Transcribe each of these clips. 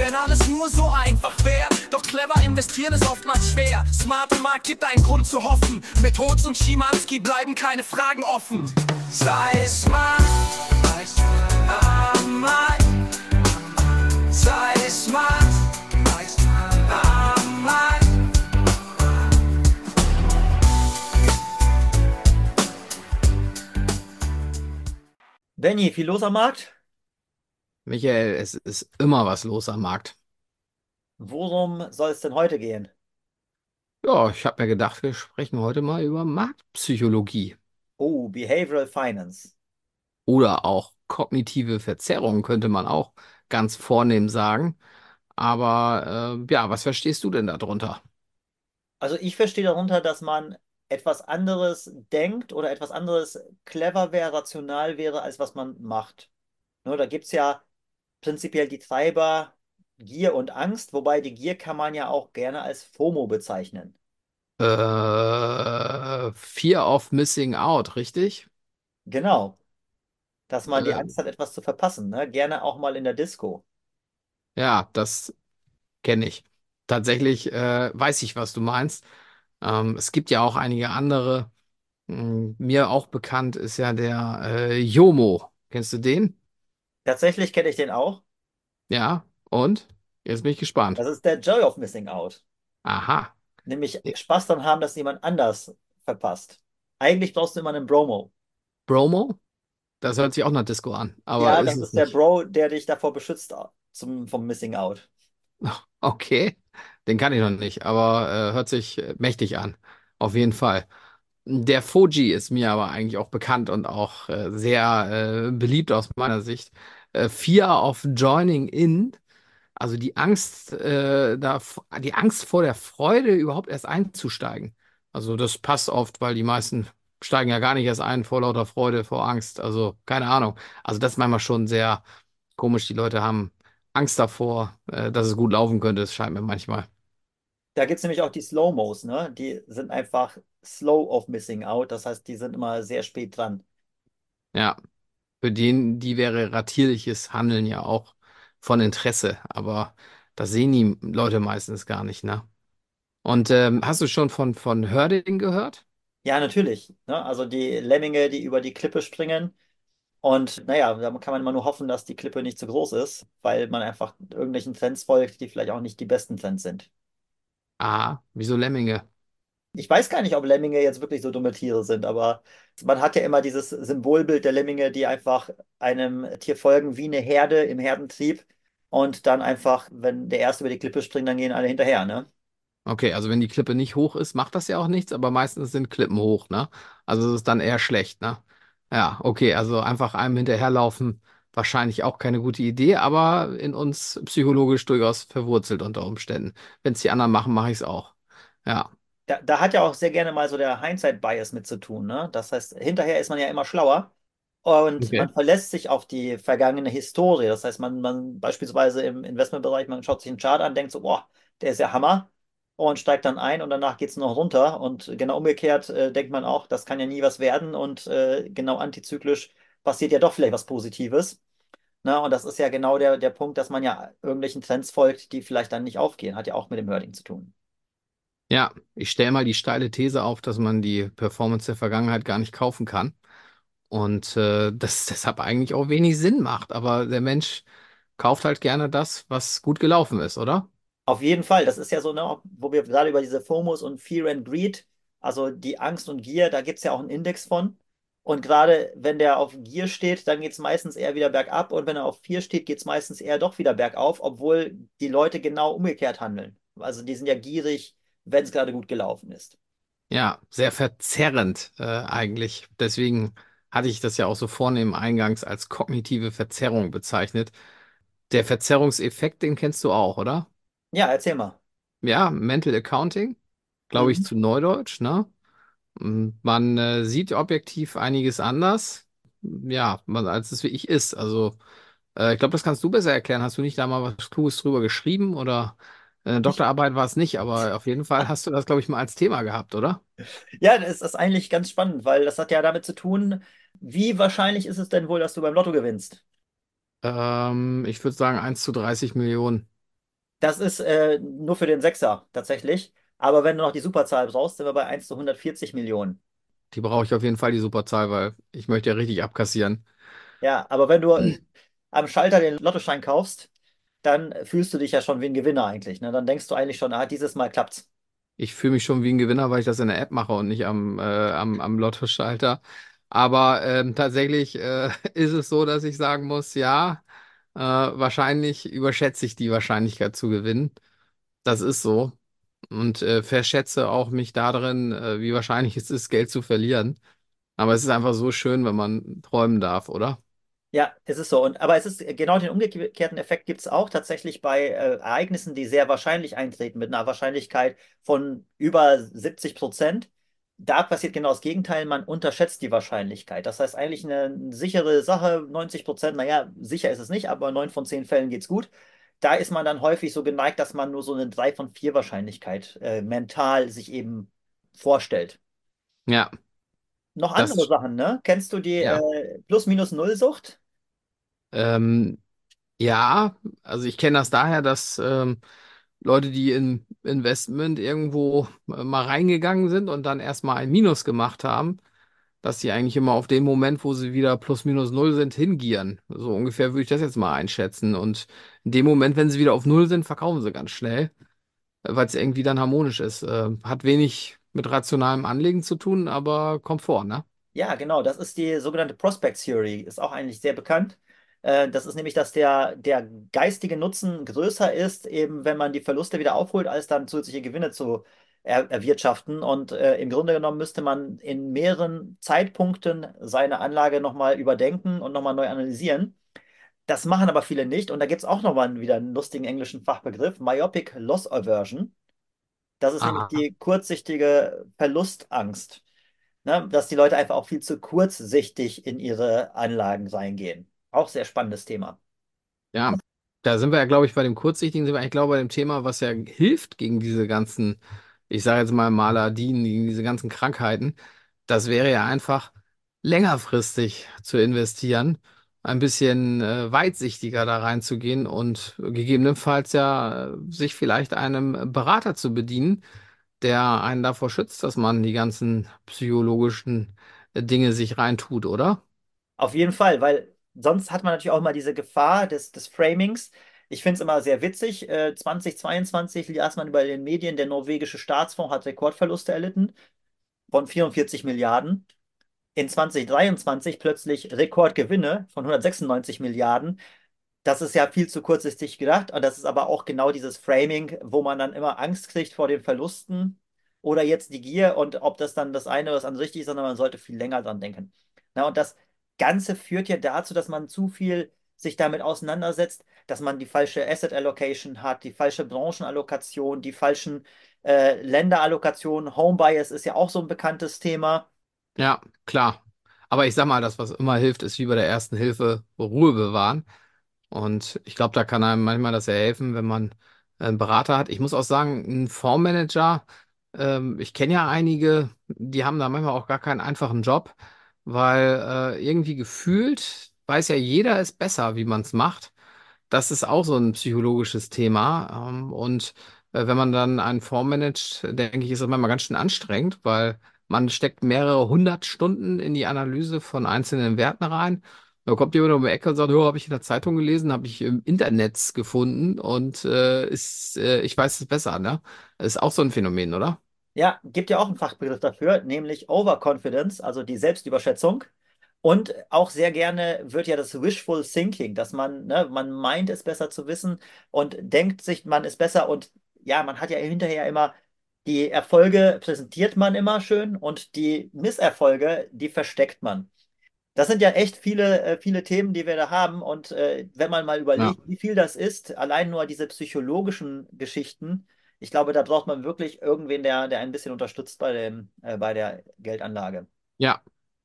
wenn alles nur so einfach wäre. Doch clever investieren ist oftmals schwer. Smarte Markt gibt einen Grund zu hoffen. Mit Holz und Schimanski bleiben keine Fragen offen. Sei smart, smart, sei smart, sei smart. Danny, viel los am Markt? Michael, es ist immer was los am Markt. Worum soll es denn heute gehen? Ja, ich habe mir gedacht, wir sprechen heute mal über Marktpsychologie Oh, Behavioral Finance. oder auch kognitive Verzerrung, könnte man auch ganz vornehm sagen. Aber äh, ja, was verstehst du denn darunter? Also ich verstehe darunter, dass man etwas anderes denkt oder etwas anderes clever wäre, rational wäre, als was man macht. Ne, da gibt es ja prinzipiell die Treiber Gier und Angst, wobei die Gier kann man ja auch gerne als FOMO bezeichnen. Äh, Fear of Missing Out, richtig? Genau, dass man die Äh, Angst hat, etwas zu verpassen, ne? Gerne auch mal in der Disco. ja, das kenne ich. Tatsächlich äh, weiß ich, was du meinst. Ähm, es gibt ja auch einige andere. Hm, Mir auch bekannt ist ja der äh, Jomo. Kennst du den? Tatsächlich kenne ich den auch. Ja, und? Jetzt bin ich gespannt. Das ist der Joy of Missing Out. Aha. Nämlich Spaß daran haben, dass jemand anders verpasst. Eigentlich brauchst du immer einen Bromo. Bromo? Das hört sich auch nach Disco an, aber Ja, ist das es ist der nicht. Bro, der dich davor beschützt zum, vom Missing Out. Okay, den kann ich noch nicht, aber äh, hört sich äh, mächtig an. Auf jeden Fall. Der Foji ist mir aber eigentlich auch bekannt und auch äh, sehr äh, beliebt aus meiner Sicht. Äh, Fear of Joining In, also die Angst, äh, da, die Angst vor der Freude, überhaupt erst einzusteigen. Also das passt oft, weil die meisten steigen ja gar nicht erst ein vor lauter Freude, vor Angst. Also keine Ahnung. Also das ist manchmal schon sehr komisch. Die Leute haben Angst davor, äh, dass es gut laufen könnte. Es scheint mir manchmal. Da gibt es nämlich auch die Slow-Mos, ne? Die sind einfach slow of Missing Out. Das heißt, die sind immer sehr spät dran. Ja, für den, die wäre ratierliches Handeln ja auch von Interesse, aber das sehen die Leute meistens gar nicht, ne? Und ähm, hast du schon von, von Herding gehört? Ja, natürlich. Ne? Also die Lemminge, die über die Klippe springen. Und naja, da kann man immer nur hoffen, dass die Klippe nicht zu groß ist, weil man einfach irgendwelchen Trends folgt, die vielleicht auch nicht die besten Trends sind. Ah, wieso Lemminge? Ich weiß gar nicht, ob Lemminge jetzt wirklich so dumme Tiere sind, aber man hat ja immer dieses Symbolbild der Lemminge, die einfach einem Tier folgen wie eine Herde im Herdentrieb und dann einfach, wenn der Erste über die Klippe springt, dann gehen alle hinterher, ne? Okay, also wenn die Klippe nicht hoch ist, macht das ja auch nichts, aber meistens sind Klippen hoch, ne? Also es ist dann eher schlecht, ne? Ja, okay, also einfach einem hinterherlaufen, wahrscheinlich auch keine gute Idee, aber in uns psychologisch durchaus verwurzelt unter Umständen. Wenn es die anderen machen, mache ich es auch. Ja, Da, da hat ja auch sehr gerne mal so der Hindsight-Bias mit zu tun, ne? Das heißt, hinterher ist man ja immer schlauer und man okay. verlässt sich auf die vergangene Historie. Das heißt, man, man beispielsweise im Investmentbereich, man schaut sich einen Chart an, denkt so, boah, der ist ja Hammer und steigt dann ein und danach geht es noch runter. Und genau umgekehrt äh, denkt man auch, das kann ja nie was werden und äh, genau antizyklisch passiert ja doch vielleicht was Positives. Na, und das ist ja genau der, der Punkt, dass man ja irgendwelchen Trends folgt, die vielleicht dann nicht aufgehen. Hat ja auch mit dem Herding zu tun. Ja, ich stelle mal die steile These auf, dass man die Performance der Vergangenheit gar nicht kaufen kann und äh, das deshalb eigentlich auch wenig Sinn macht. Aber der Mensch kauft halt gerne das, was gut gelaufen ist, oder? Auf jeden Fall, das ist ja so, ne, wo wir gerade über diese FOMOs und Fear and Greed, also die Angst und Gier, da gibt es ja auch einen Index von. Und gerade wenn der auf Gier steht, dann geht es meistens eher wieder bergab. Und wenn er auf Fear steht, geht es meistens eher doch wieder bergauf, obwohl die Leute genau umgekehrt handeln. Also die sind ja gierig, wenn es gerade gut gelaufen ist. Ja, sehr verzerrend äh, eigentlich. Deswegen hatte ich das ja auch so vornehm eingangs als kognitive Verzerrung bezeichnet. Der Verzerrungseffekt, den kennst du auch, oder? Ja, erzähl mal. Ja, Mental Accounting, glaube ich Mhm. zu Neudeutsch, ne? Man äh, sieht objektiv einiges anders, ja, man, als es wirklich ist. Also, äh, ich glaube, das kannst du besser erklären. Hast du nicht da mal was Kluges drüber geschrieben oder eine Ich, Doktorarbeit war es nicht, aber auf jeden Fall hast du das, glaube ich, mal als Thema gehabt, oder? ja, das ist eigentlich ganz spannend, weil das hat ja damit zu tun, wie wahrscheinlich ist es denn wohl, dass du beim Lotto gewinnst? Ähm, ich würde sagen eins zu 30 Millionen. Das ist äh, nur für den Sechser tatsächlich. Aber wenn du noch die Superzahl brauchst, sind wir bei 1 zu 140 Millionen. Die brauche ich auf jeden Fall, die Superzahl, weil ich möchte ja richtig abkassieren. Ja, aber wenn du am Schalter den Lottoschein kaufst, dann fühlst du dich ja schon wie ein Gewinner eigentlich. Ne? Dann denkst du eigentlich schon, ah, dieses Mal klappt's. Ich fühle mich schon wie ein Gewinner, weil ich das in der App mache und nicht am, äh, am, am Lottoschalter. Aber ähm, tatsächlich äh, ist es so, dass ich sagen muss, ja, äh, wahrscheinlich überschätze ich die Wahrscheinlichkeit zu gewinnen. Das ist so. Und äh, verschätze auch mich darin, äh, wie wahrscheinlich es ist, Geld zu verlieren. Aber es ist einfach so schön, wenn man träumen darf, oder? Ja, es ist so. Und, aber es ist genau den umgekehrten Effekt gibt es auch tatsächlich bei äh, Ereignissen, die sehr wahrscheinlich eintreten, mit einer Wahrscheinlichkeit von über 70 Prozent. Da passiert genau das Gegenteil, man unterschätzt die Wahrscheinlichkeit. Das heißt eigentlich eine sichere Sache, 90 Prozent, naja, sicher ist es nicht, aber 9 von 10 Fällen geht es gut. Da ist man dann häufig so geneigt, dass man nur so eine 3 von 4 Wahrscheinlichkeit äh, mental sich eben vorstellt. Ja, Noch andere das, Sachen, ne? Kennst du die ja. äh, Plus-Minus-Null-Sucht? Ähm, ja, also ich kenne das daher, dass ähm, Leute, die in Investment irgendwo äh, mal reingegangen sind und dann erstmal ein Minus gemacht haben, dass die eigentlich immer auf den Moment, wo sie wieder plus minus null sind, hingieren. So ungefähr würde ich das jetzt mal einschätzen. Und in dem Moment, wenn sie wieder auf null sind, verkaufen sie ganz schnell, äh, weil es irgendwie dann harmonisch ist. Äh, hat wenig mit rationalem Anlegen zu tun, aber kommt vor, ne? Ja, genau, das ist die sogenannte Prospect Theory, ist auch eigentlich sehr bekannt. Äh, das ist nämlich, dass der, der geistige Nutzen größer ist, eben wenn man die Verluste wieder aufholt, als dann zusätzliche Gewinne zu er erwirtschaften. Und äh, im Grunde genommen müsste man in mehreren Zeitpunkten seine Anlage nochmal überdenken und nochmal neu analysieren. Das machen aber viele nicht. Und da gibt es auch nochmal wieder einen lustigen englischen Fachbegriff, Myopic Loss Aversion. Das ist nämlich Aha. die kurzsichtige Verlustangst ne, dass die Leute einfach auch viel zu kurzsichtig in ihre Anlagen reingehen. Auch sehr spannendes Thema. Ja, da sind wir ja, glaube ich, bei dem Kurzsichtigen, sind wir eigentlich, glaube ich, bei dem Thema, was ja hilft gegen diese ganzen, ich sage jetzt mal Maladien, gegen diese ganzen Krankheiten. Das wäre ja einfach längerfristig zu investieren, ein bisschen äh, weitsichtiger da reinzugehen und gegebenenfalls ja äh, sich vielleicht einem Berater zu bedienen, der einen davor schützt, dass man die ganzen psychologischen äh, Dinge sich reintut, oder? Auf jeden Fall, weil sonst hat man natürlich auch immer diese Gefahr des, des Framings. Ich finde es immer sehr witzig. Äh, 2022 las man über den Medien, der norwegische Staatsfonds hat Rekordverluste erlitten von 44 Milliarden. In 2023 plötzlich Rekordgewinne von 196 Milliarden. Das ist ja viel zu kurzsichtig gedacht. Und das ist aber auch genau dieses Framing, wo man dann immer Angst kriegt vor den Verlusten oder jetzt die Gier und ob das dann das eine oder das andere richtig ist, sondern man sollte viel länger dran denken. Na, und das Ganze führt ja dazu, dass man zu viel sich damit auseinandersetzt, dass man die falsche Asset Allocation hat, die falsche Branchenallokation, die falschen äh, Länderallokationen. Home Bias ist ja auch so ein bekanntes Thema. Ja, klar. Aber ich sag mal, das, was immer hilft, ist wie bei der ersten Hilfe Ruhe bewahren. Und ich glaube, da kann einem manchmal das ja helfen, wenn man einen Berater hat. Ich muss auch sagen, ein Fondsmanager, ähm, ich kenne ja einige, die haben da manchmal auch gar keinen einfachen Job, weil äh, irgendwie gefühlt weiß ja jeder es besser, wie man es macht. Das ist auch so ein psychologisches Thema. Ähm, und äh, wenn man dann einen Fonds managt, denke ich, ist das manchmal ganz schön anstrengend, weil man steckt mehrere hundert Stunden in die Analyse von einzelnen Werten rein. Da kommt jemand um die Ecke und sagt, oh, habe ich in der Zeitung gelesen, habe ich im Internet gefunden und äh, ist, äh, ich weiß es besser, ne? Ist auch so ein Phänomen, oder? Ja, gibt ja auch einen Fachbegriff dafür, nämlich Overconfidence, also die Selbstüberschätzung. Und auch sehr gerne wird ja das Wishful Thinking, dass man, ne, man meint es besser zu wissen und denkt sich, man ist besser und ja, man hat ja hinterher immer die Erfolge präsentiert man immer schön und die Misserfolge, die versteckt man. Das sind ja echt viele, äh, viele Themen, die wir da haben und äh, wenn man mal Ja. überlegt, wie viel das ist, allein nur diese psychologischen Geschichten, ich glaube, da braucht man wirklich irgendwen, der, der ein bisschen unterstützt bei dem, äh, bei der Geldanlage. Ja.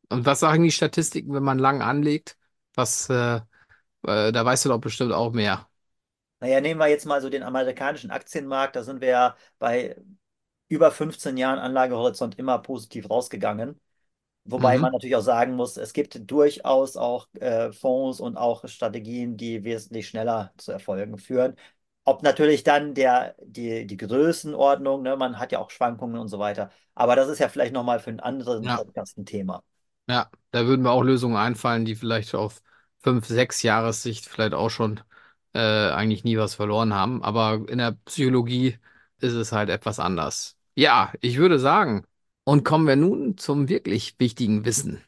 Und was sagen die Statistiken, wenn man lang anlegt? Was, äh, äh, da weißt du doch bestimmt auch mehr. Naja, nehmen wir jetzt mal so den amerikanischen Aktienmarkt. Da sind wir ja bei über 15 Jahren Anlagehorizont immer positiv rausgegangen. Wobei man Mhm. natürlich auch sagen muss, es gibt durchaus auch äh, Fonds und auch Strategien, die wesentlich schneller zu Erfolgen führen. Ob natürlich dann der, die, die Größenordnung, ne, man hat ja auch Schwankungen und so weiter. Aber das ist ja vielleicht nochmal für einen anderen Ja, Podcast ein Thema. ja, da würden mir auch Lösungen einfallen, die vielleicht auf fünf, sechs Jahressicht vielleicht auch schon äh, eigentlich nie was verloren haben. Aber in der Psychologie ist es halt etwas anders. Ja, ich würde sagen, und kommen wir nun zum wirklich wichtigen Wissen.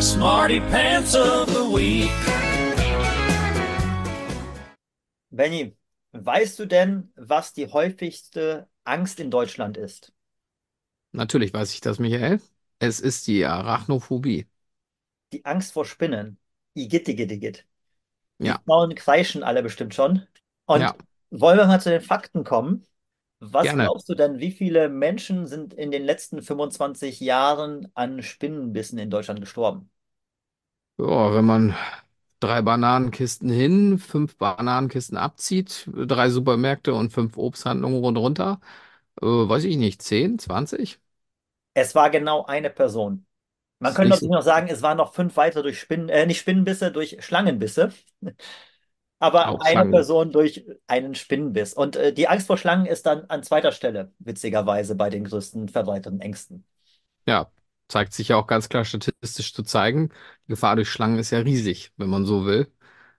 Smarty Pants of the Week. Benny, weißt du denn, was die häufigste Angst in Deutschland ist? Natürlich weiß ich das, Michael. Es ist die Arachnophobie. Die Angst vor Spinnen. Igitt, igitt, igitt. Die Ja, Frauen kreischen alle bestimmt schon. Und ja, wollen wir mal zu den Fakten kommen? Was gerne. glaubst du denn, wie viele Menschen sind in den letzten 25 Jahren an Spinnenbissen in Deutschland gestorben? Ja, wenn man drei Bananenkisten hin, fünf Bananenkisten abzieht, drei Supermärkte und fünf Obsthandlungen rundherum, äh, weiß ich nicht, 10, 20? Es war genau eine Person. Man Ist könnte natürlich noch sagen, es waren noch fünf weitere durch Spinnen, äh, nicht Spinnenbisse, durch Schlangenbisse, aber Auch eine Schlangen. Person durch einen Spinnenbiss. Und äh, die Angst vor Schlangen ist dann an zweiter Stelle, witzigerweise, bei den größten verbreiteten Ängsten. Ja, zeigt sich ja auch ganz klar statistisch zu zeigen. Die Gefahr durch Schlangen ist ja riesig, wenn man so will.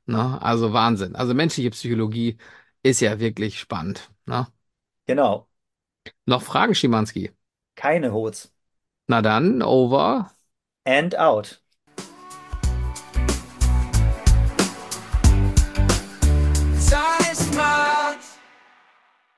Na, also Wahnsinn. Also menschliche Psychologie ist ja wirklich spannend. Na? Genau, Noch Fragen, Schimanski? keine Hots. Na dann, over And out.